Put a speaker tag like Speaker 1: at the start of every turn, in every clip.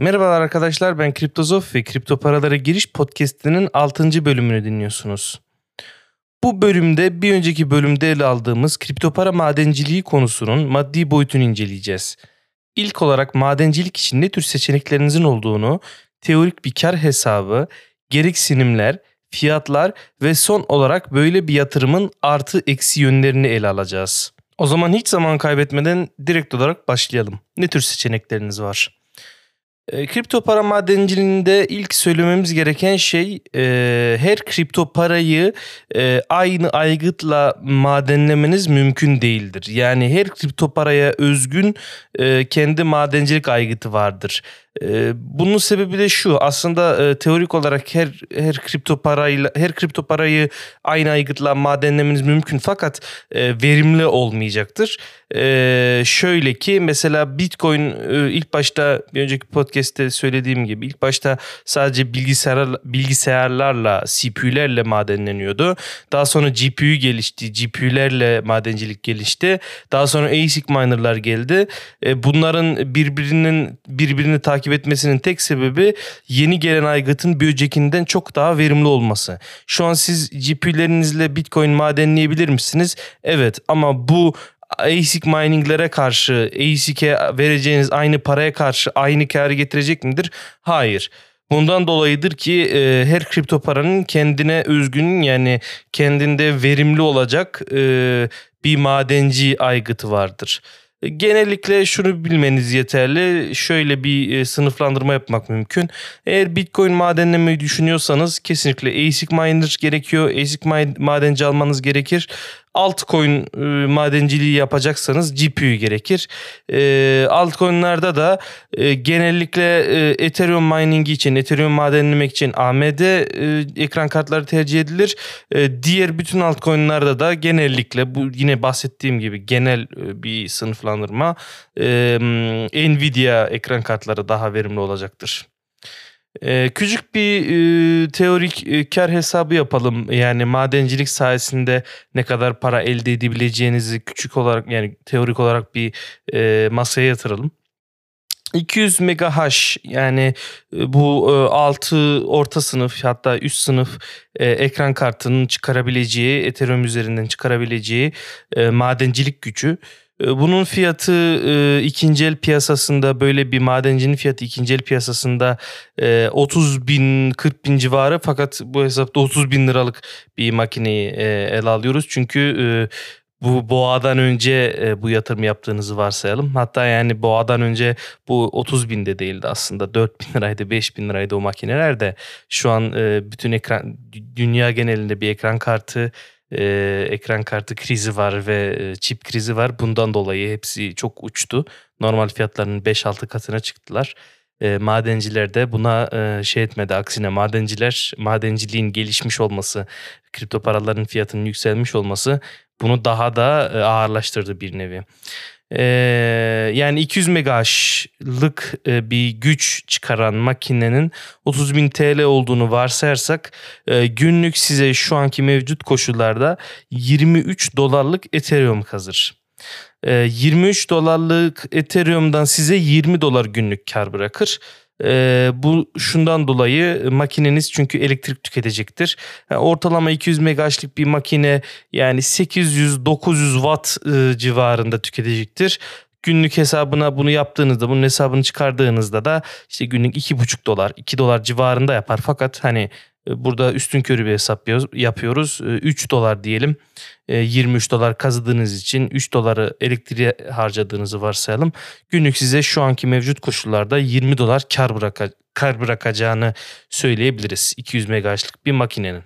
Speaker 1: Merhabalar arkadaşlar ben Kriptozof ve Kripto Paralara Giriş Podcast'inin 6. bölümünü dinliyorsunuz. Bu bölümde bir önceki bölümde ele aldığımız kripto para madenciliği konusunun maddi boyutunu inceleyeceğiz. İlk olarak madencilik için ne tür seçeneklerinizin olduğunu, teorik bir kar hesabı, gereksinimler, fiyatlar ve son olarak böyle bir yatırımın artı eksi yönlerini ele alacağız. O zaman hiç zaman kaybetmeden direkt olarak başlayalım. Ne tür seçenekleriniz var? E, kripto para madenciliğinde ilk söylememiz gereken şey e, her kripto parayı e, aynı aygıtla madenlemeniz mümkün değildir. Yani her kripto paraya özgün e, kendi madencilik aygıtı vardır. E, bunun sebebi de şu aslında e, teorik olarak her her kripto parayla her kripto parayı aynı aygıtla madenlemeniz mümkün fakat e, verimli olmayacaktır. E, şöyle ki mesela Bitcoin e, ilk başta bir önceki podcast'te söylediğim gibi ilk başta sadece bilgisayar bilgisayarlarla CPU'lerle madenleniyordu. Daha sonra GPU gelişti. GPU'lerle madencilik gelişti. Daha sonra ASIC miner'lar geldi. Bunların birbirinin birbirini takip etmesinin tek sebebi yeni gelen aygıtın bir öncekinden çok daha verimli olması. Şu an siz GPU'lerinizle Bitcoin madenleyebilir misiniz? Evet ama bu ASIC mininglere karşı ASIC'e vereceğiniz aynı paraya karşı aynı karı getirecek midir? Hayır. Bundan dolayıdır ki e, her kripto paranın kendine özgün yani kendinde verimli olacak e, bir madenci aygıtı vardır. Genellikle şunu bilmeniz yeterli. Şöyle bir e, sınıflandırma yapmak mümkün. Eğer Bitcoin madenlemeyi düşünüyorsanız kesinlikle ASIC miner gerekiyor. ASIC madenci almanız gerekir altcoin e, madenciliği yapacaksanız GPU gerekir. E, altcoin'larda da genellikle Ethereum mining için, Ethereum madenlemek için AMD ekran kartları tercih edilir. Diğer bütün altcoin'larda da genellikle bu yine bahsettiğim gibi genel bir sınıflandırma e, Nvidia ekran kartları daha verimli olacaktır. Ee, küçük bir e, teorik e, kar hesabı yapalım. Yani madencilik sayesinde ne kadar para elde edebileceğinizi küçük olarak yani teorik olarak bir e, masaya yatıralım. 200 megahash yani bu e, 6 orta sınıf hatta üst sınıf ekran kartının çıkarabileceği Ethereum üzerinden çıkarabileceği madencilik gücü bunun fiyatı e, ikinci el piyasasında böyle bir madencinin fiyatı ikinci el piyasasında e, 30 bin 40 bin civarı fakat bu hesapta 30 bin liralık bir makineyi e, ele alıyoruz. Çünkü e, bu boğadan önce e, bu yatırım yaptığınızı varsayalım. Hatta yani boğadan önce bu 30 binde değildi aslında 4 bin liraydı 5 bin liraydı o makineler de şu an e, bütün ekran dünya genelinde bir ekran kartı e, ekran kartı krizi var ve e, çip krizi var. Bundan dolayı hepsi çok uçtu. Normal fiyatlarının 5-6 katına çıktılar. E, madenciler de buna e, şey etmedi. Aksine madenciler madenciliğin gelişmiş olması, kripto paraların fiyatının yükselmiş olması bunu daha da e, ağırlaştırdı bir nevi. Ee, yani 200 MHz'lık e, bir güç çıkaran makinenin 30 bin TL olduğunu varsayarsak e, günlük size şu anki mevcut koşullarda 23 dolarlık Ethereum kazır. E, 23 dolarlık Ethereum'dan size 20 dolar günlük kar bırakır. E, bu şundan dolayı makineniz çünkü elektrik tüketecektir. Yani ortalama 200 MHz'lik bir makine yani 800-900 watt e, civarında tüketecektir. Günlük hesabına bunu yaptığınızda bunun hesabını çıkardığınızda da işte günlük 2,5 dolar 2 dolar civarında yapar. Fakat hani burada üstün körü bir hesap yapıyoruz. 3 e, dolar diyelim. 23 e, dolar kazıdığınız için 3 doları elektriğe harcadığınızı varsayalım. Günlük size şu anki mevcut koşullarda 20 dolar kar, bıraka, kar bırakacağını söyleyebiliriz. 200 MHz'lık bir makinenin.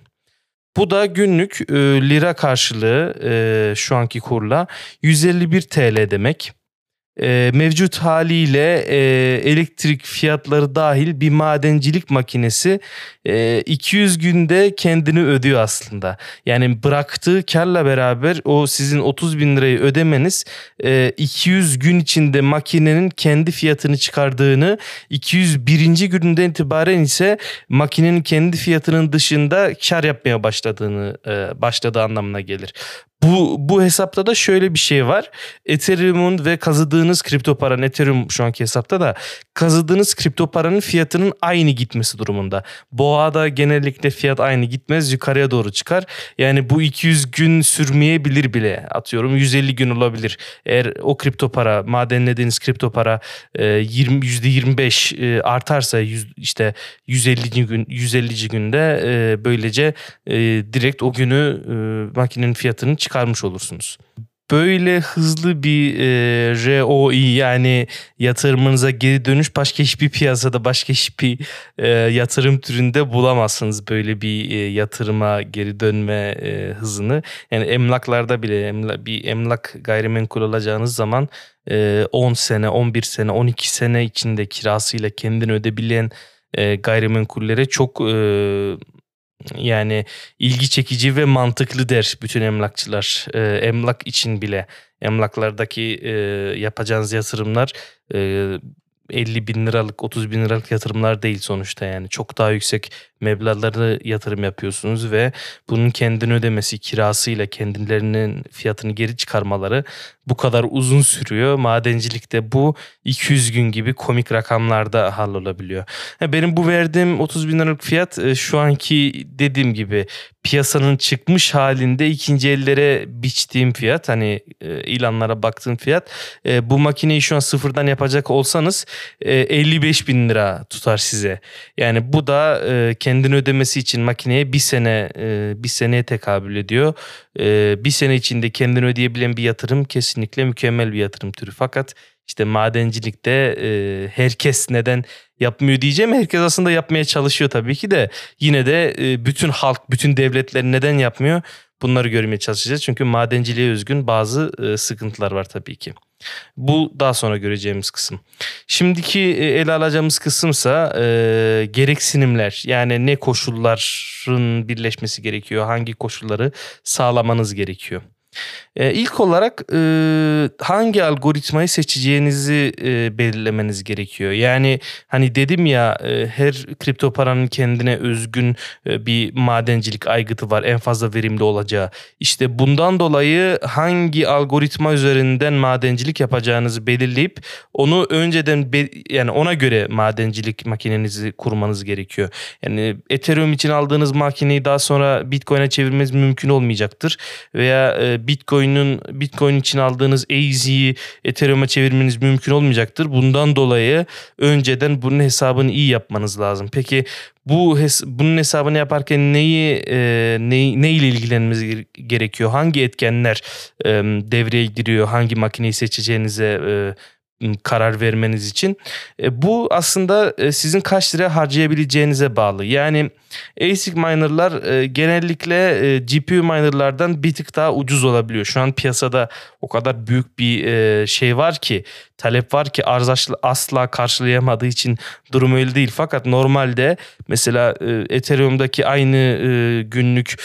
Speaker 1: Bu da günlük e, lira karşılığı e, şu anki kurla 151 TL demek e, mevcut haliyle e, elektrik fiyatları dahil bir madencilik makinesi e, 200 günde kendini ödüyor aslında. Yani bıraktığı karla beraber o sizin 30 bin lirayı ödemeniz e, 200 gün içinde makinenin kendi fiyatını çıkardığını 201. gününden itibaren ise makinenin kendi fiyatının dışında kar yapmaya başladığını e, başladığı anlamına gelir. Bu, bu hesapta da şöyle bir şey var. Ethereum'un ve kazıdığınız kripto paranın Ethereum şu anki hesapta da kazıdığınız kripto paranın fiyatının aynı gitmesi durumunda. Boğa'da genellikle fiyat aynı gitmez yukarıya doğru çıkar. Yani bu 200 gün sürmeyebilir bile atıyorum 150 gün olabilir. Eğer o kripto para madenlediğiniz kripto para 20 %25 artarsa işte 150. gün 150. günde e, böylece e, direkt o günü e, makinenin fiyatını çıkarmış olursunuz. Böyle hızlı bir e, ROI yani yatırımınıza geri dönüş başka hiçbir piyasada başka hiçbir e, yatırım türünde bulamazsınız böyle bir e, yatırıma geri dönme e, hızını. Yani emlaklarda bile emla, bir emlak gayrimenkul alacağınız zaman e, 10 sene, 11 sene, 12 sene içinde kirasıyla kendini ödebilen e, gayrimenkullere çok e, yani ilgi çekici ve mantıklı der bütün emlakçılar. E, emlak için bile emlaklardaki e, yapacağınız yatırımlar e, 50 bin liralık 30 bin liralık yatırımlar değil sonuçta yani çok daha yüksek meblağları yatırım yapıyorsunuz ve bunun kendini ödemesi kirasıyla kendilerinin fiyatını geri çıkarmaları bu kadar uzun sürüyor. Madencilikte bu 200 gün gibi komik rakamlarda hallolabiliyor. Benim bu verdiğim 30 bin liralık fiyat e, şu anki dediğim gibi piyasanın çıkmış halinde ikinci ellere biçtiğim fiyat hani e, ilanlara baktığım fiyat e, bu makineyi şu an sıfırdan yapacak olsanız 55 bin lira tutar size. Yani bu da kendini ödemesi için makineye bir sene bir seneye tekabül ediyor. Bir sene içinde kendini ödeyebilen bir yatırım kesin kesinlikle mükemmel bir yatırım türü. Fakat işte madencilikte e, herkes neden yapmıyor diyeceğim. Herkes aslında yapmaya çalışıyor tabii ki de yine de e, bütün halk, bütün devletler neden yapmıyor? Bunları görmeye çalışacağız. Çünkü madenciliğe özgün bazı e, sıkıntılar var tabii ki. Bu daha sonra göreceğimiz kısım. Şimdiki e, ele alacağımız kısımsa e, gereksinimler. Yani ne koşulların birleşmesi gerekiyor, hangi koşulları sağlamanız gerekiyor. E, ilk olarak e, hangi algoritmayı seçeceğinizi e, belirlemeniz gerekiyor. Yani hani dedim ya e, her kripto paranın kendine özgün e, bir madencilik aygıtı var. En fazla verimli olacağı. İşte bundan dolayı hangi algoritma üzerinden madencilik yapacağınızı belirleyip onu önceden be, yani ona göre madencilik makinenizi kurmanız gerekiyor. Yani Ethereum için aldığınız makineyi daha sonra Bitcoin'e çevirmeniz mümkün olmayacaktır veya e, Bitcoin'in Bitcoin için aldığınız AZ'yi Ethereum'a çevirmeniz mümkün olmayacaktır. Bundan dolayı önceden bunun hesabını iyi yapmanız lazım. Peki bu hes bunun hesabını yaparken neyi e, ne, ne ile ilgilenmeniz gerekiyor? Hangi etkenler e, devreye giriyor? Hangi makineyi seçeceğinize e, karar vermeniz için. E, bu aslında e, sizin kaç lira harcayabileceğinize bağlı. Yani ASIC minerlar e, genellikle e, GPU minerlardan bir tık daha ucuz olabiliyor. Şu an piyasada o kadar büyük bir e, şey var ki talep var ki arz asla karşılayamadığı için durum öyle değil. Fakat normalde mesela e, Ethereum'daki aynı e, günlük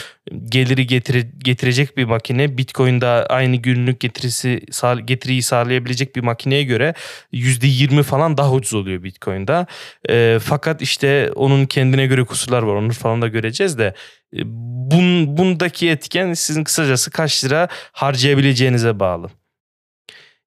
Speaker 1: geliri getire, getirecek bir makine Bitcoin'da aynı günlük getirisi getiriyi sağlayabilecek bir makineye göre %20 falan daha ucuz oluyor Bitcoin'da. E, fakat işte onun kendine göre kusurlar var. Onu falan da göreceğiz de e, bun, bundaki etken sizin kısacası kaç lira harcayabileceğinize bağlı.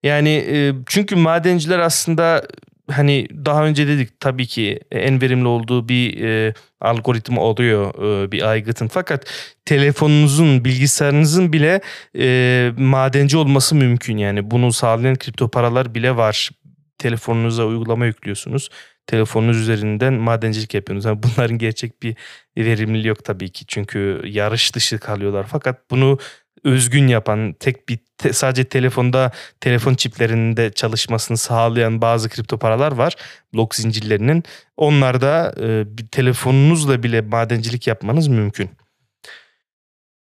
Speaker 1: Yani e, çünkü madenciler aslında hani daha önce dedik tabii ki en verimli olduğu bir e, algoritma oluyor e, bir aygıtın. Fakat telefonunuzun, bilgisayarınızın bile e, madenci olması mümkün. Yani bunu sağlayan kripto paralar bile var. Telefonunuza uygulama yüklüyorsunuz. Telefonunuz üzerinden madencilik yapıyorsunuz. Yani bunların gerçek bir verimliliği yok tabii ki. Çünkü yarış dışı kalıyorlar. Fakat bunu özgün yapan, tek bir te, sadece telefonda telefon çiplerinde çalışmasını sağlayan bazı kripto paralar var. Blok zincirlerinin. Onlarda e, bir telefonunuzla bile madencilik yapmanız mümkün.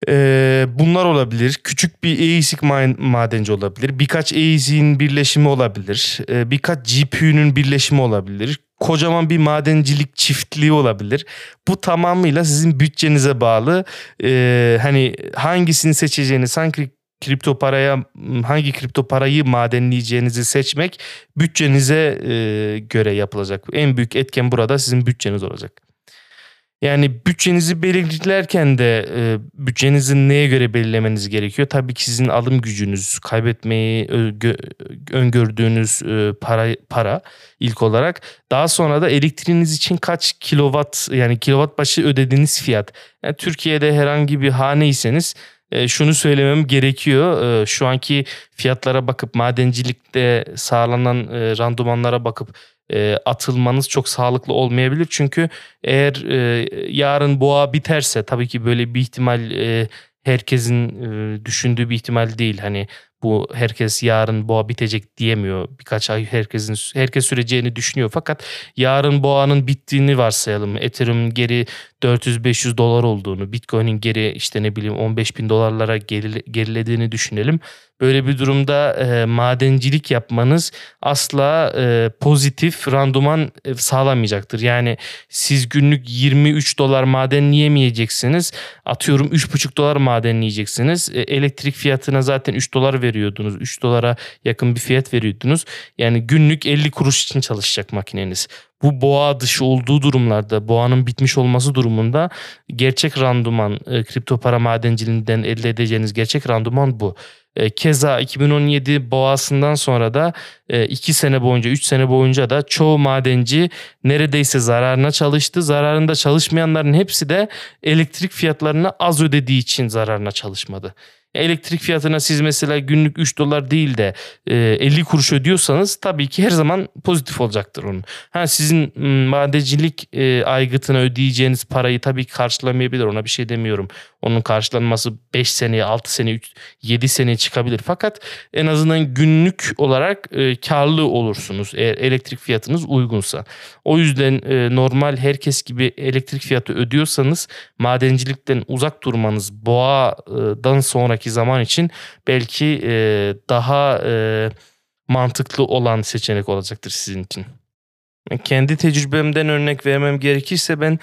Speaker 1: Ee, bunlar olabilir. Küçük bir ASIC madenci olabilir. Birkaç ASIC'in birleşimi olabilir. Ee, birkaç GPU'nun birleşimi olabilir. Kocaman bir madencilik çiftliği olabilir. Bu tamamıyla sizin bütçenize bağlı. Ee, hani hangisini seçeceğiniz, hangi kripto paraya hangi kripto parayı madenleyeceğinizi seçmek bütçenize e, göre yapılacak. En büyük etken burada sizin bütçeniz olacak. Yani bütçenizi belirlerken de e, bütçenizi neye göre belirlemeniz gerekiyor? Tabii ki sizin alım gücünüz, kaybetmeyi öngördüğünüz e, para para ilk olarak. Daha sonra da elektriğiniz için kaç kilowatt yani kilowatt başı ödediğiniz fiyat. Yani Türkiye'de herhangi bir haneyseniz e, şunu söylemem gerekiyor. E, şu anki fiyatlara bakıp madencilikte sağlanan e, randımanlara bakıp e, atılmanız çok sağlıklı olmayabilir. Çünkü eğer e, yarın boğa biterse tabii ki böyle bir ihtimal e, herkesin e, düşündüğü bir ihtimal değil. Hani bu herkes yarın boğa bitecek diyemiyor. Birkaç ay herkesin herkes süreceğini düşünüyor. Fakat yarın boğanın bittiğini varsayalım. Ethereum geri 400-500 dolar olduğunu, Bitcoin'in geri işte ne bileyim 15 bin dolarlara gerilediğini düşünelim. Böyle bir durumda e, madencilik yapmanız asla e, pozitif randuman e, sağlamayacaktır. Yani siz günlük 23 dolar madenleyemeyeceksiniz. Atıyorum 3,5 dolar madenleyeceksiniz. E, elektrik fiyatına zaten 3 dolar veriyordunuz. 3 dolara yakın bir fiyat veriyordunuz. Yani günlük 50 kuruş için çalışacak makineniz bu boğa dışı olduğu durumlarda boğanın bitmiş olması durumunda gerçek randuman e, kripto para madenciliğinden elde edeceğiniz gerçek randuman bu. E, keza 2017 boğasından sonra da 2 e, sene boyunca 3 sene boyunca da çoğu madenci neredeyse zararına çalıştı. Zararında çalışmayanların hepsi de elektrik fiyatlarını az ödediği için zararına çalışmadı. Elektrik fiyatına siz mesela günlük 3 dolar değil de 50 e, kuruş ödüyorsanız tabii ki her zaman pozitif olacaktır onun. Ha sizin madencilik e, aygıtına ödeyeceğiniz parayı tabii ki karşılamayabilir ona bir şey demiyorum. Onun karşılanması 5 seneye, 6 sene, 3, 7 seneye çıkabilir. Fakat en azından günlük olarak e, karlı olursunuz eğer elektrik fiyatınız uygunsa. O yüzden e, normal herkes gibi elektrik fiyatı ödüyorsanız madencilikten uzak durmanız boğadan sonraki zaman için belki e, daha e, mantıklı olan seçenek olacaktır sizin için. Kendi tecrübemden örnek vermem gerekirse ben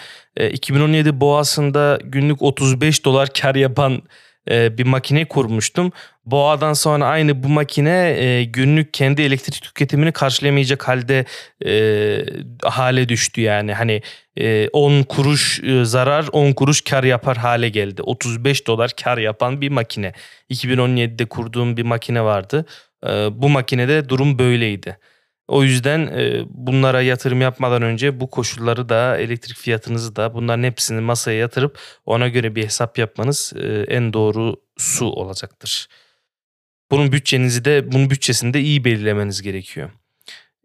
Speaker 1: 2017 e, boğasında günlük 35 dolar kar yapan e, bir makine kurmuştum. Boğadan sonra aynı bu makine e, günlük kendi elektrik tüketimini karşılayamayacak halde hale düştü yani. Hani 10 kuruş zarar 10 kuruş kar yapar hale geldi. 35 dolar kar yapan bir makine. 2017'de kurduğum bir makine vardı. Bu makinede durum böyleydi. O yüzden e, bunlara yatırım yapmadan önce bu koşulları da elektrik fiyatınızı da bunların hepsini masaya yatırıp ona göre bir hesap yapmanız e, en doğru su olacaktır. Bunun bütçenizi de bunun bütçesini de iyi belirlemeniz gerekiyor.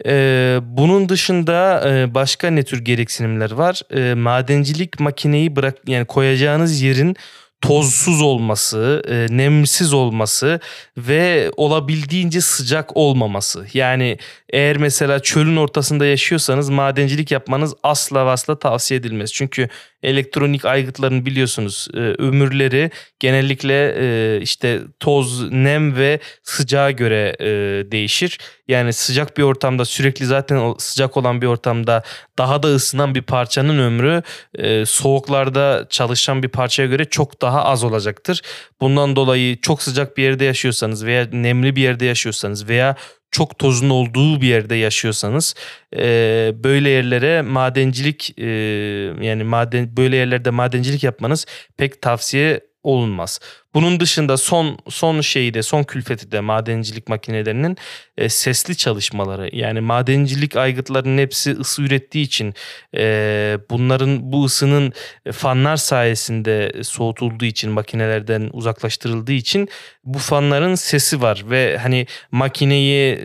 Speaker 1: Ee, bunun dışında e, başka ne tür gereksinimler var? E, madencilik makineyi bırak yani koyacağınız yerin tozsuz olması, e, nemsiz olması ve olabildiğince sıcak olmaması. Yani eğer mesela çölün ortasında yaşıyorsanız madencilik yapmanız asla asla tavsiye edilmez. Çünkü elektronik aygıtların biliyorsunuz e, ömürleri genellikle e, işte toz, nem ve sıcağa göre e, değişir. Yani sıcak bir ortamda sürekli zaten sıcak olan bir ortamda daha da ısınan bir parçanın ömrü e, soğuklarda çalışan bir parçaya göre çok daha az olacaktır. Bundan dolayı çok sıcak bir yerde yaşıyorsanız veya nemli bir yerde yaşıyorsanız veya çok tozun olduğu bir yerde yaşıyorsanız e, böyle yerlere madencilik e, yani maden böyle yerlerde madencilik yapmanız pek tavsiye olunmaz. Bunun dışında son son şeyi de son külfeti de madencilik makinelerinin e, sesli çalışmaları. Yani madencilik aygıtlarının hepsi ısı ürettiği için e, bunların bu ısının fanlar sayesinde soğutulduğu için makinelerden uzaklaştırıldığı için bu fanların sesi var ve hani makineyi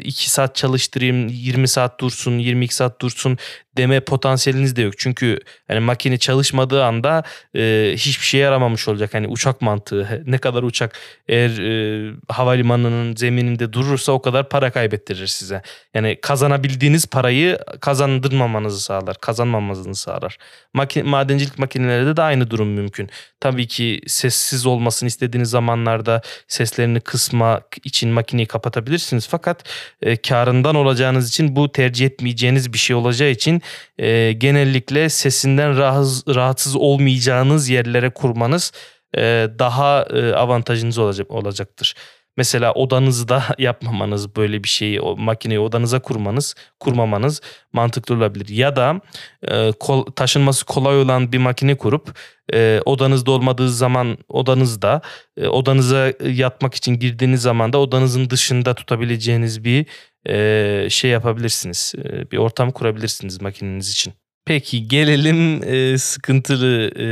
Speaker 1: 2 e, saat çalıştırayım 20 saat dursun 22 saat dursun deme potansiyeliniz de yok. Çünkü hani makine çalışmadığı anda e, hiçbir şeye yaramamış olacak. Hani uçak mantığı ne kadar uçak eğer e, havalimanının zemininde durursa o kadar para kaybettirir size. Yani kazanabildiğiniz parayı kazandırmamanızı sağlar. Kazanmamanızı sağlar. Maki, madencilik makinelerde de aynı durum mümkün. Tabii ki sessiz olmasını istediğiniz zamanlarda seslerini kısmak için makineyi kapatabilirsiniz. Fakat e, karından olacağınız için bu tercih etmeyeceğiniz bir şey olacağı için e, genellikle sesinden rahatsız, rahatsız olmayacağınız yerlere kurmanız e, daha e, avantajınız olacak, olacaktır. mesela odanızda yapmamanız böyle bir şeyi o makineyi odanıza kurmanız kurmamanız mantıklı olabilir. Ya da e, kol, taşınması kolay olan bir makine kurup e, odanızda olmadığı zaman odanızda e, odanıza yatmak için girdiğiniz zaman da odanızın dışında tutabileceğiniz bir e, şey yapabilirsiniz. E, bir ortam kurabilirsiniz makineniz için. Peki gelelim e, sıkıntılı e,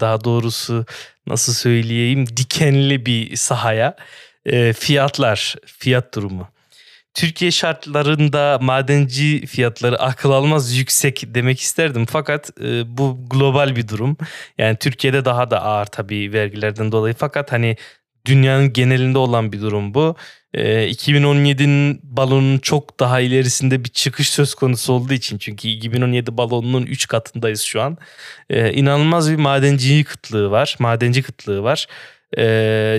Speaker 1: daha doğrusu nasıl söyleyeyim dikenli bir sahaya. E, fiyatlar, fiyat durumu. Türkiye şartlarında madenci fiyatları akıl almaz yüksek demek isterdim. Fakat e, bu global bir durum. Yani Türkiye'de daha da ağır tabii vergilerden dolayı. Fakat hani dünyanın genelinde olan bir durum bu. E, 2017'nin balonun çok daha ilerisinde bir çıkış söz konusu olduğu için. Çünkü 2017 balonunun 3 katındayız şu an. E, inanılmaz bir madenci kıtlığı var. Madenci kıtlığı var. E,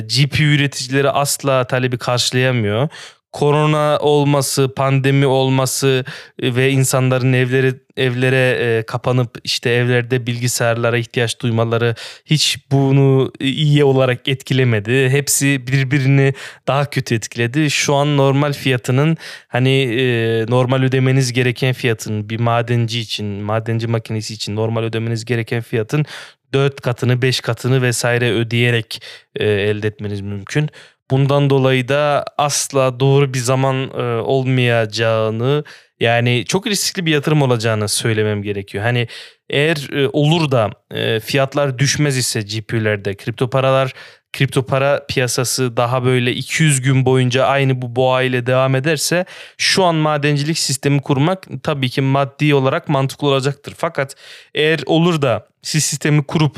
Speaker 1: GPU üreticileri asla talebi karşılayamıyor korona olması, pandemi olması e, ve insanların evleri evlere e, kapanıp işte evlerde bilgisayarlara ihtiyaç duymaları hiç bunu iyi olarak etkilemedi. Hepsi birbirini daha kötü etkiledi. Şu an normal fiyatının hani e, normal ödemeniz gereken fiyatın bir madenci için, madenci makinesi için normal ödemeniz gereken fiyatın 4 katını, 5 katını vesaire ödeyerek elde etmeniz mümkün. Bundan dolayı da asla doğru bir zaman e, olmayacağını yani çok riskli bir yatırım olacağını söylemem gerekiyor. Hani eğer e, olur da e, fiyatlar düşmez ise GPU'lerde kripto paralar kripto para piyasası daha böyle 200 gün boyunca aynı bu boğa ile devam ederse şu an madencilik sistemi kurmak tabii ki maddi olarak mantıklı olacaktır. Fakat eğer olur da siz sistemi kurup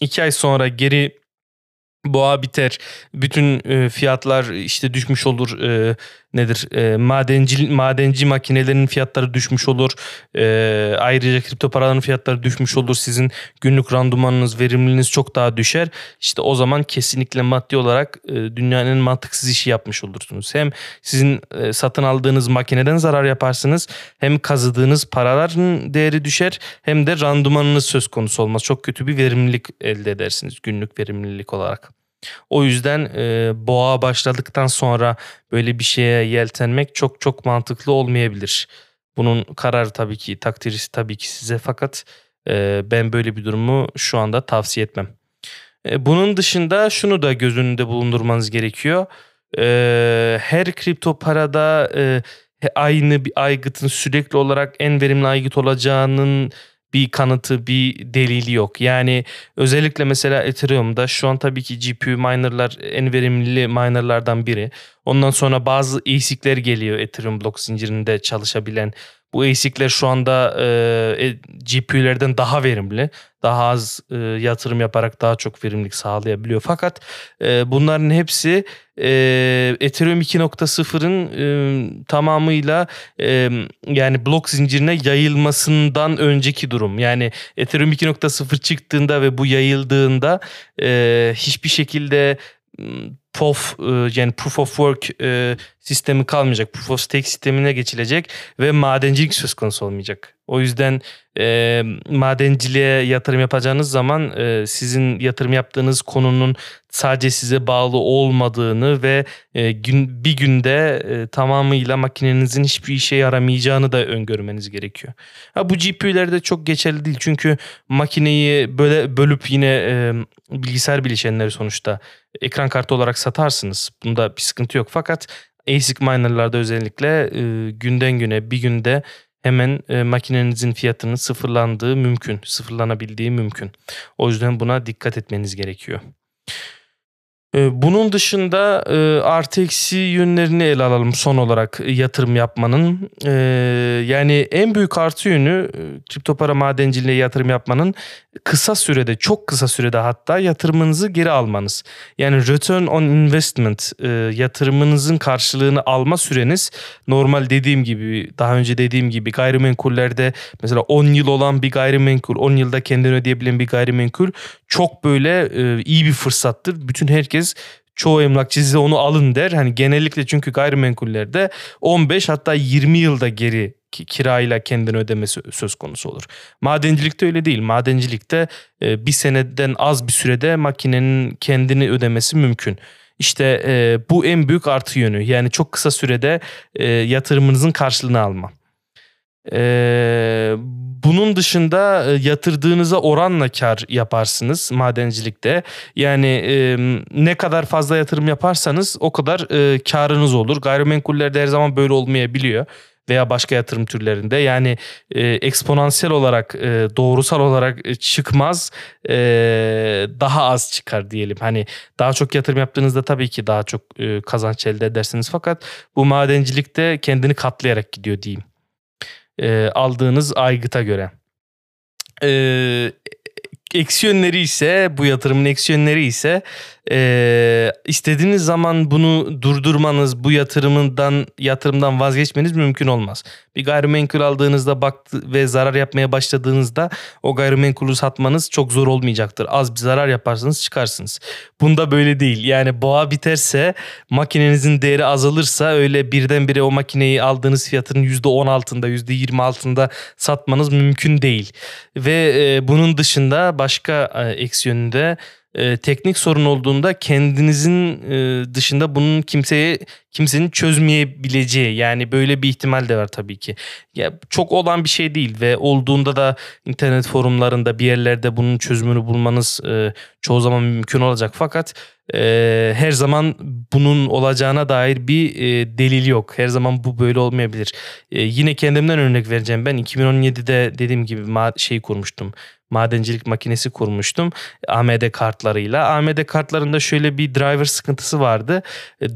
Speaker 1: 2 ay sonra geri boğa biter. Bütün e, fiyatlar işte düşmüş olur. E, nedir? E, madenci madenci makinelerin fiyatları düşmüş olur. E, ayrıca kripto paraların fiyatları düşmüş olur. Sizin günlük randımanınız, verimliliğiniz çok daha düşer. İşte o zaman kesinlikle maddi olarak e, dünyanın mantıksız işi yapmış olursunuz. Hem sizin e, satın aldığınız makineden zarar yaparsınız. Hem kazıdığınız paraların değeri düşer. Hem de randımanınız söz konusu olmaz. Çok kötü bir verimlilik elde edersiniz günlük verimlilik olarak. O yüzden e, boğa başladıktan sonra böyle bir şeye yeltenmek çok çok mantıklı olmayabilir. Bunun kararı tabii ki takdiri tabii ki size fakat e, ben böyle bir durumu şu anda tavsiye etmem. E, bunun dışında şunu da göz önünde bulundurmanız gerekiyor. E, her kripto parada e, aynı bir aygıtın sürekli olarak en verimli aygıt olacağının bir kanıtı, bir delili yok. Yani özellikle mesela Ethereum'da şu an tabii ki GPU minerlar en verimli minerlardan biri. Ondan sonra bazı ASIC'ler geliyor Ethereum blok zincirinde çalışabilen. Bu ASIC'ler şu anda e, e GPU'lerden daha verimli. Daha az e, yatırım yaparak daha çok verimlilik sağlayabiliyor. Fakat e, bunların hepsi e, Ethereum 2.0'ın e, tamamıyla e, yani blok zincirine yayılmasından önceki durum. Yani Ethereum 2.0 çıktığında ve bu yayıldığında e, hiçbir şekilde POF e, yani Proof of Work e, sistemi kalmayacak. Proof of Stake sistemine geçilecek ve madencilik söz konusu olmayacak. O yüzden e, madenciliğe yatırım yapacağınız zaman e, sizin yatırım yaptığınız konunun sadece size bağlı olmadığını ve e, gün bir günde e, tamamıyla makinenizin hiçbir işe yaramayacağını da öngörmeniz gerekiyor. Ha, bu GPU'lerde çok geçerli değil çünkü makineyi böyle bölüp yine e, bilgisayar bileşenleri sonuçta ekran kartı olarak satarsınız. Bunda bir sıkıntı yok. Fakat ASIC minerlarda özellikle e, günden güne bir günde hemen e, makinenizin fiyatının sıfırlandığı mümkün. Sıfırlanabildiği mümkün. O yüzden buna dikkat etmeniz gerekiyor. Ee, bunun dışında e, artı eksi yönlerini ele alalım son olarak yatırım yapmanın. Ee, yani en büyük artı yönü e, kripto para madenciliğe yatırım yapmanın kısa sürede çok kısa sürede hatta yatırımınızı geri almanız. Yani return on investment e, yatırımınızın karşılığını alma süreniz normal dediğim gibi daha önce dediğim gibi gayrimenkullerde mesela 10 yıl olan bir gayrimenkul 10 yılda kendini ödeyebilen bir gayrimenkul çok böyle iyi bir fırsattır. Bütün herkes herkes çoğu emlakçı size onu alın der. Hani genellikle çünkü gayrimenkullerde 15 hatta 20 yılda geri kirayla kendini ödemesi söz konusu olur. Madencilikte öyle değil. Madencilikte e, bir seneden az bir sürede makinenin kendini ödemesi mümkün. İşte e, bu en büyük artı yönü. Yani çok kısa sürede e, yatırımınızın karşılığını alma. Bunun dışında e, yatırdığınıza oranla kar yaparsınız madencilikte. Yani ne kadar fazla yatırım yaparsanız o kadar e, karınız olur. Gayrimenkullerde her zaman böyle olmayabiliyor veya başka yatırım türlerinde yani e, eksponansiyel olarak e, doğrusal olarak e, çıkmaz e, daha az çıkar diyelim. Hani daha çok yatırım yaptığınızda tabii ki daha çok e, kazanç elde edersiniz fakat bu madencilikte kendini katlayarak gidiyor diyeyim e, aldığınız aygıta göre. E, eksi yönleri ise bu yatırımın eksi ise e, istediğiniz zaman bunu durdurmanız, bu yatırımından yatırımdan vazgeçmeniz mümkün olmaz. Bir gayrimenkul aldığınızda baktı ve zarar yapmaya başladığınızda o gayrimenkulü satmanız çok zor olmayacaktır. Az bir zarar yaparsanız çıkarsınız. Bunda böyle değil. Yani boğa biterse makinenizin değeri azalırsa öyle birdenbire o makineyi aldığınız fiyatın %10 altında %20 altında satmanız mümkün değil. Ve e, bunun dışında başka e, eksi yönünde e, teknik sorun olduğunda kendinizin e, dışında bunun kimseye kimsenin çözmeyebileceği yani böyle bir ihtimal de var tabii ki. Ya çok olan bir şey değil ve olduğunda da internet forumlarında bir yerlerde bunun çözümünü bulmanız e, çoğu zaman mümkün olacak fakat e, her zaman bunun olacağına dair bir e, delil yok. Her zaman bu böyle olmayabilir. E, yine kendimden örnek vereceğim. Ben 2017'de dediğim gibi şey kurmuştum madencilik makinesi kurmuştum AMD kartlarıyla. AMD kartlarında şöyle bir driver sıkıntısı vardı.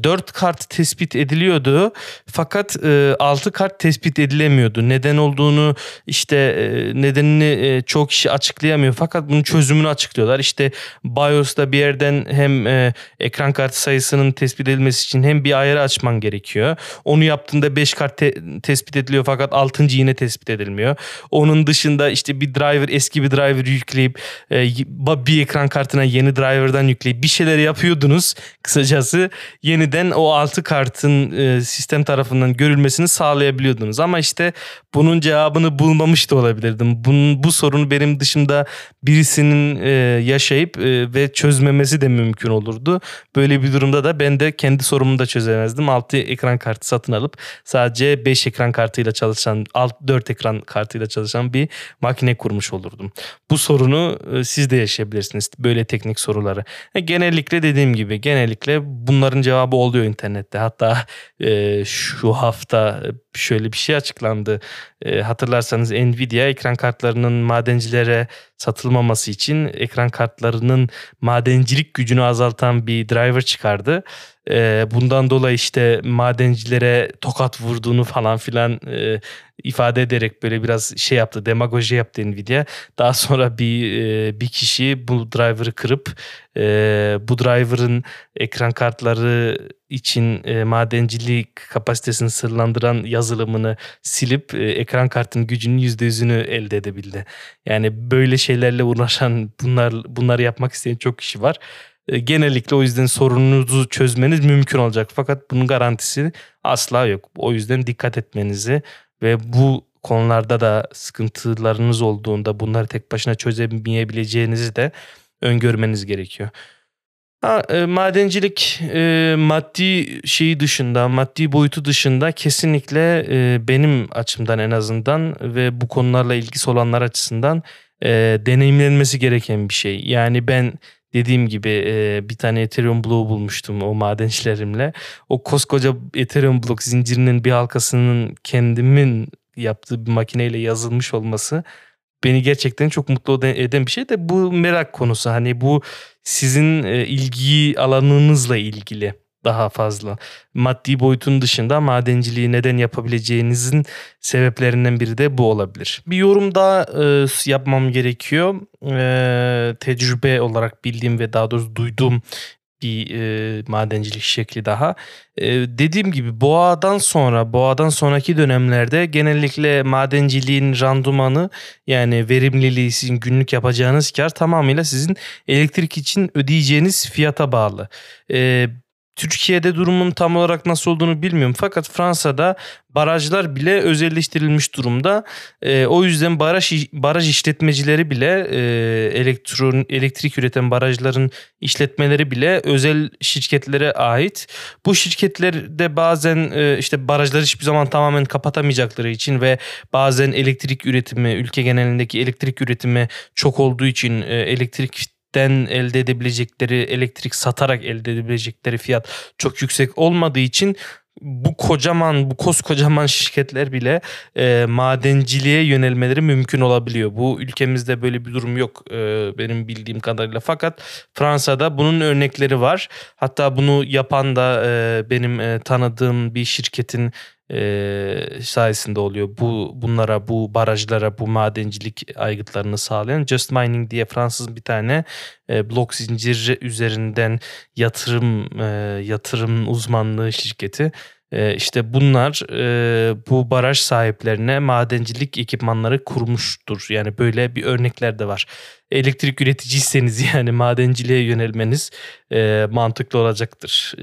Speaker 1: 4 e, kart tespit ediliyordu fakat 6 e, kart tespit edilemiyordu. Neden olduğunu işte e, nedenini çok kişi açıklayamıyor fakat bunun çözümünü açıklıyorlar. İşte BIOS'ta bir yerden hem ekran kartı sayısının tespit edilmesi için hem bir ayarı açman gerekiyor. Onu yaptığında 5 kart te- tespit ediliyor fakat 6. yine tespit edilmiyor. Onun dışında işte bir driver eski bir driver driver yükleyip e, bir ekran kartına yeni driver'dan yükleyip bir şeyler yapıyordunuz. Kısacası yeniden o altı kartın e, sistem tarafından görülmesini sağlayabiliyordunuz. Ama işte bunun cevabını bulmamış da olabilirdim. Bunun, bu sorunu benim dışında birisinin e, yaşayıp ve çözmemesi de mümkün olurdu. Böyle bir durumda da ben de kendi sorumu da çözemezdim. 6 ekran kartı satın alıp sadece 5 ekran kartıyla çalışan, 6 4 ekran kartıyla çalışan bir makine kurmuş olurdum. Bu sorunu e, siz de yaşayabilirsiniz. Böyle teknik soruları. E, genellikle dediğim gibi genellikle bunların cevabı oluyor internette. Hatta e, şu hafta şöyle bir şey açıklandı. E, hatırlarsanız Nvidia ekran kartlarının madencilere satılmaması için ekran kartlarının madencilik gücünü azaltan bir driver çıkardı. E, bundan dolayı işte madencilere tokat vurduğunu falan filan e, ifade ederek böyle biraz şey yaptı, demagoji yaptı Nvidia. Daha sonra bir e, bir kişi bu driver'ı kırıp e, bu driver'ın ekran kartları için e, madencilik kapasitesini sırlandıran yazılımını silip e, ekran kartının gücünün %100'ünü elde edebildi. Yani böyle şeylerle uğraşan bunlar bunları yapmak isteyen çok kişi var. E, genellikle o yüzden sorununuzu çözmeniz mümkün olacak. Fakat bunun garantisi asla yok. O yüzden dikkat etmenizi ve bu konularda da sıkıntılarınız olduğunda bunları tek başına çözemeyebileceğinizi de öngörmeniz gerekiyor. Ha, e, madencilik e, maddi şeyi dışında, maddi boyutu dışında kesinlikle e, benim açımdan en azından ve bu konularla ilgisi olanlar açısından e, deneyimlenmesi gereken bir şey. Yani ben dediğim gibi e, bir tane Ethereum bloğu bulmuştum o madencilerimle. O koskoca Ethereum blok zincirinin bir halkasının kendimin yaptığı bir makineyle yazılmış olması beni gerçekten çok mutlu eden bir şey de bu merak konusu. Hani bu sizin e, ilgi alanınızla ilgili daha fazla. Maddi boyutun dışında madenciliği neden yapabileceğinizin sebeplerinden biri de bu olabilir. Bir yorum daha e, yapmam gerekiyor. E, tecrübe olarak bildiğim ve daha doğrusu duyduğum bir e, madencilik şekli daha. E, dediğim gibi boğadan sonra, boğadan sonraki dönemlerde genellikle madenciliğin randumanı yani verimliliği sizin günlük yapacağınız kar tamamıyla sizin elektrik için ödeyeceğiniz fiyata bağlı. E, Türkiye'de durumun tam olarak nasıl olduğunu bilmiyorum. Fakat Fransa'da barajlar bile özelleştirilmiş durumda. E, o yüzden baraj baraj işletmecileri bile e, elektron elektrik üreten barajların işletmeleri bile özel şirketlere ait. Bu şirketler de bazen e, işte barajları hiçbir zaman tamamen kapatamayacakları için ve bazen elektrik üretimi ülke genelindeki elektrik üretimi çok olduğu için e, elektrik den elde edebilecekleri elektrik satarak elde edebilecekleri fiyat çok yüksek olmadığı için bu kocaman bu koskocaman şirketler bile e, madenciliğe yönelmeleri mümkün olabiliyor. Bu ülkemizde böyle bir durum yok e, benim bildiğim kadarıyla. Fakat Fransa'da bunun örnekleri var. Hatta bunu yapan da e, benim e, tanıdığım bir şirketin e, sayesinde oluyor. Bu bunlara, bu barajlara, bu madencilik aygıtlarını sağlayan Just Mining diye Fransız bir tane e, blok zinciri üzerinden yatırım e, yatırım uzmanlığı şirketi. E, işte bunlar e, bu baraj sahiplerine madencilik ekipmanları kurmuştur. Yani böyle bir örnekler de var. Elektrik üreticiyseniz yani madenciliğe yönelmeniz e, mantıklı olacaktır.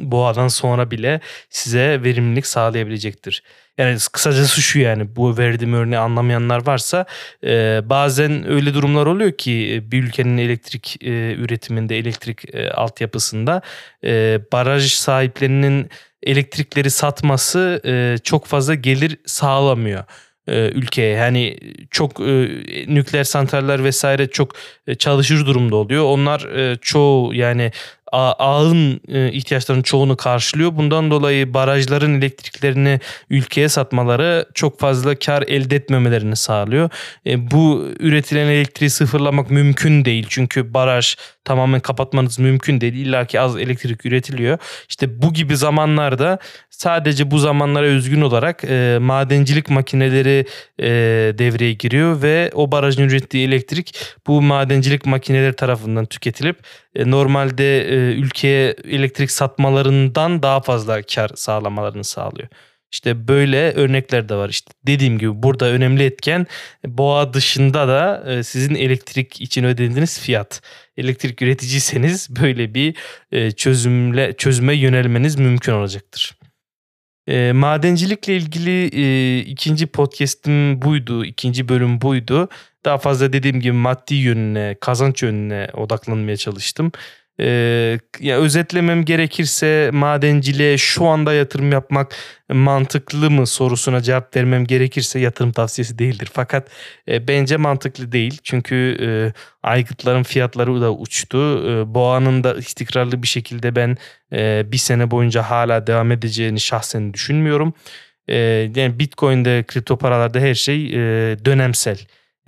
Speaker 1: Boğadan sonra bile size verimlilik sağlayabilecektir. Yani kısacası şu yani bu verdiğim örneği anlamayanlar varsa e, bazen öyle durumlar oluyor ki e, bir ülkenin elektrik e, üretiminde elektrik e, altyapısında e, baraj sahiplerinin elektrikleri satması e, çok fazla gelir sağlamıyor e, ülkeye. Yani çok e, nükleer santraller vesaire çok e, çalışır durumda oluyor. Onlar e, çoğu yani ağın e, ihtiyaçlarının çoğunu karşılıyor. Bundan dolayı barajların elektriklerini ülkeye satmaları çok fazla kar elde etmemelerini sağlıyor. E, bu üretilen elektriği sıfırlamak mümkün değil. Çünkü baraj tamamen kapatmanız mümkün değil. İlla ki az elektrik üretiliyor. İşte bu gibi zamanlarda sadece bu zamanlara özgün olarak e, madencilik makineleri devreye giriyor ve o barajın ürettiği elektrik bu madencilik makineleri tarafından tüketilip normalde e, ülkeye elektrik satmalarından daha fazla kar sağlamalarını sağlıyor. İşte böyle örnekler de var. İşte dediğim gibi burada önemli etken boğa dışında da e, sizin elektrik için ödediğiniz fiyat. Elektrik üreticiyseniz böyle bir çözümle çözüme yönelmeniz mümkün olacaktır. E, madencilikle ilgili e, ikinci podcast'im buydu, ikinci bölüm buydu. Daha fazla dediğim gibi maddi yönüne, kazanç yönüne odaklanmaya çalıştım. Ee, ya özetlemem gerekirse madenciliğe şu anda yatırım yapmak mantıklı mı sorusuna cevap vermem gerekirse yatırım tavsiyesi değildir. Fakat e, bence mantıklı değil. Çünkü e, aygıtların fiyatları da uçtu. E, boğanın da istikrarlı bir şekilde ben e, bir sene boyunca hala devam edeceğini şahsen düşünmüyorum. E, yani Bitcoin'de kripto paralarda her şey e, dönemsel.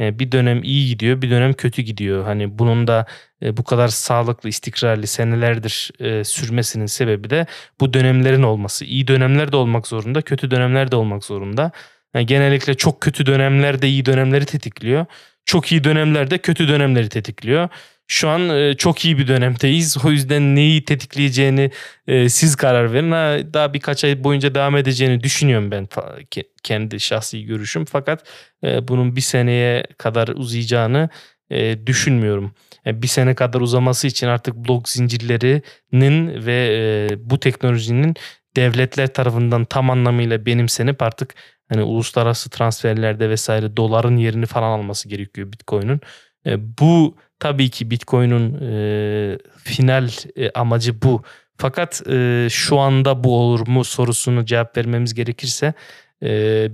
Speaker 1: E, bir dönem iyi gidiyor, bir dönem kötü gidiyor. Hani bunun da e, bu kadar sağlıklı, istikrarlı senelerdir e, sürmesinin sebebi de bu dönemlerin olması. İyi dönemler de olmak zorunda, kötü dönemler de olmak zorunda. Yani genellikle çok kötü dönemler de iyi dönemleri tetikliyor. Çok iyi dönemler de kötü dönemleri tetikliyor. Şu an e, çok iyi bir dönemdeyiz. O yüzden neyi tetikleyeceğini e, siz karar verin. Ha, daha birkaç ay boyunca devam edeceğini düşünüyorum ben kendi şahsi görüşüm. Fakat e, bunun bir seneye kadar uzayacağını düşünmüyorum. bir sene kadar uzaması için artık blok zincirlerinin ve bu teknolojinin devletler tarafından tam anlamıyla benimsenip artık hani uluslararası transferlerde vesaire doların yerini falan alması gerekiyor Bitcoin'in. bu Tabii ki Bitcoin'in e, final e, amacı bu. Fakat e, şu anda bu olur mu sorusunu cevap vermemiz gerekirse e,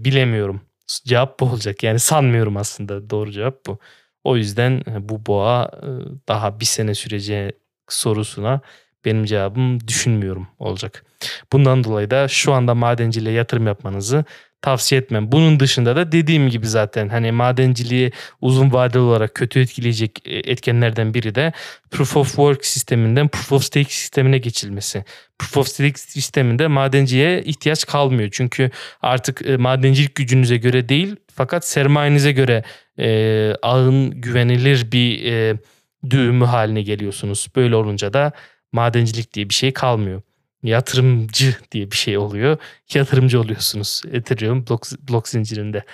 Speaker 1: bilemiyorum. Cevap bu olacak. Yani sanmıyorum aslında doğru cevap bu. O yüzden e, bu boğa e, daha bir sene süreceği sorusuna benim cevabım düşünmüyorum olacak. Bundan dolayı da şu anda madenciliğe yatırım yapmanızı tavsiye etmem. Bunun dışında da dediğim gibi zaten hani madenciliği uzun vadeli olarak kötü etkileyecek e, etkenlerden biri de Proof of Work sisteminden Proof of Stake sistemine geçilmesi. Proof of Stake sisteminde madenciye ihtiyaç kalmıyor. Çünkü artık e, madencilik gücünüze göre değil fakat sermayenize göre e, ağın güvenilir bir e, düğümü haline geliyorsunuz. Böyle olunca da madencilik diye bir şey kalmıyor yatırımcı diye bir şey oluyor. Yatırımcı oluyorsunuz Ethereum blok, blok zincirinde.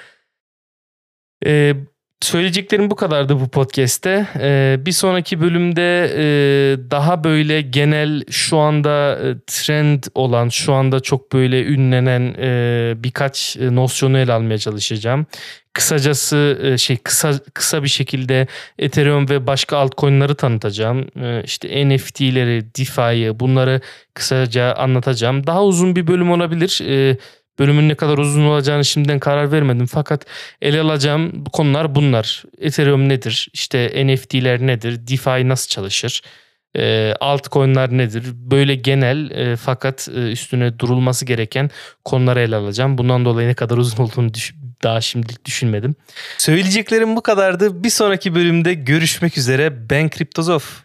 Speaker 1: Ee, Söyleyeceklerim bu kadardı bu podcast'te. Ee, bir sonraki bölümde e, daha böyle genel şu anda e, trend olan, şu anda çok böyle ünlenen e, birkaç e, nosyonu ele almaya çalışacağım. Kısacası e, şey kısa kısa bir şekilde Ethereum ve başka altcoin'ları tanıtacağım. E, işte NFT'leri, DeFi'yi bunları kısaca anlatacağım. Daha uzun bir bölüm olabilir. E, Bölümün ne kadar uzun olacağını şimdiden karar vermedim. Fakat ele alacağım konular bunlar. Ethereum nedir? İşte NFT'ler nedir? DeFi nasıl çalışır? E, altcoin'ler nedir? Böyle genel e, fakat e, üstüne durulması gereken konuları ele alacağım. Bundan dolayı ne kadar uzun olduğunu düş- daha şimdilik düşünmedim. Söyleyeceklerim bu kadardı. Bir sonraki bölümde görüşmek üzere. Ben Kriptozof.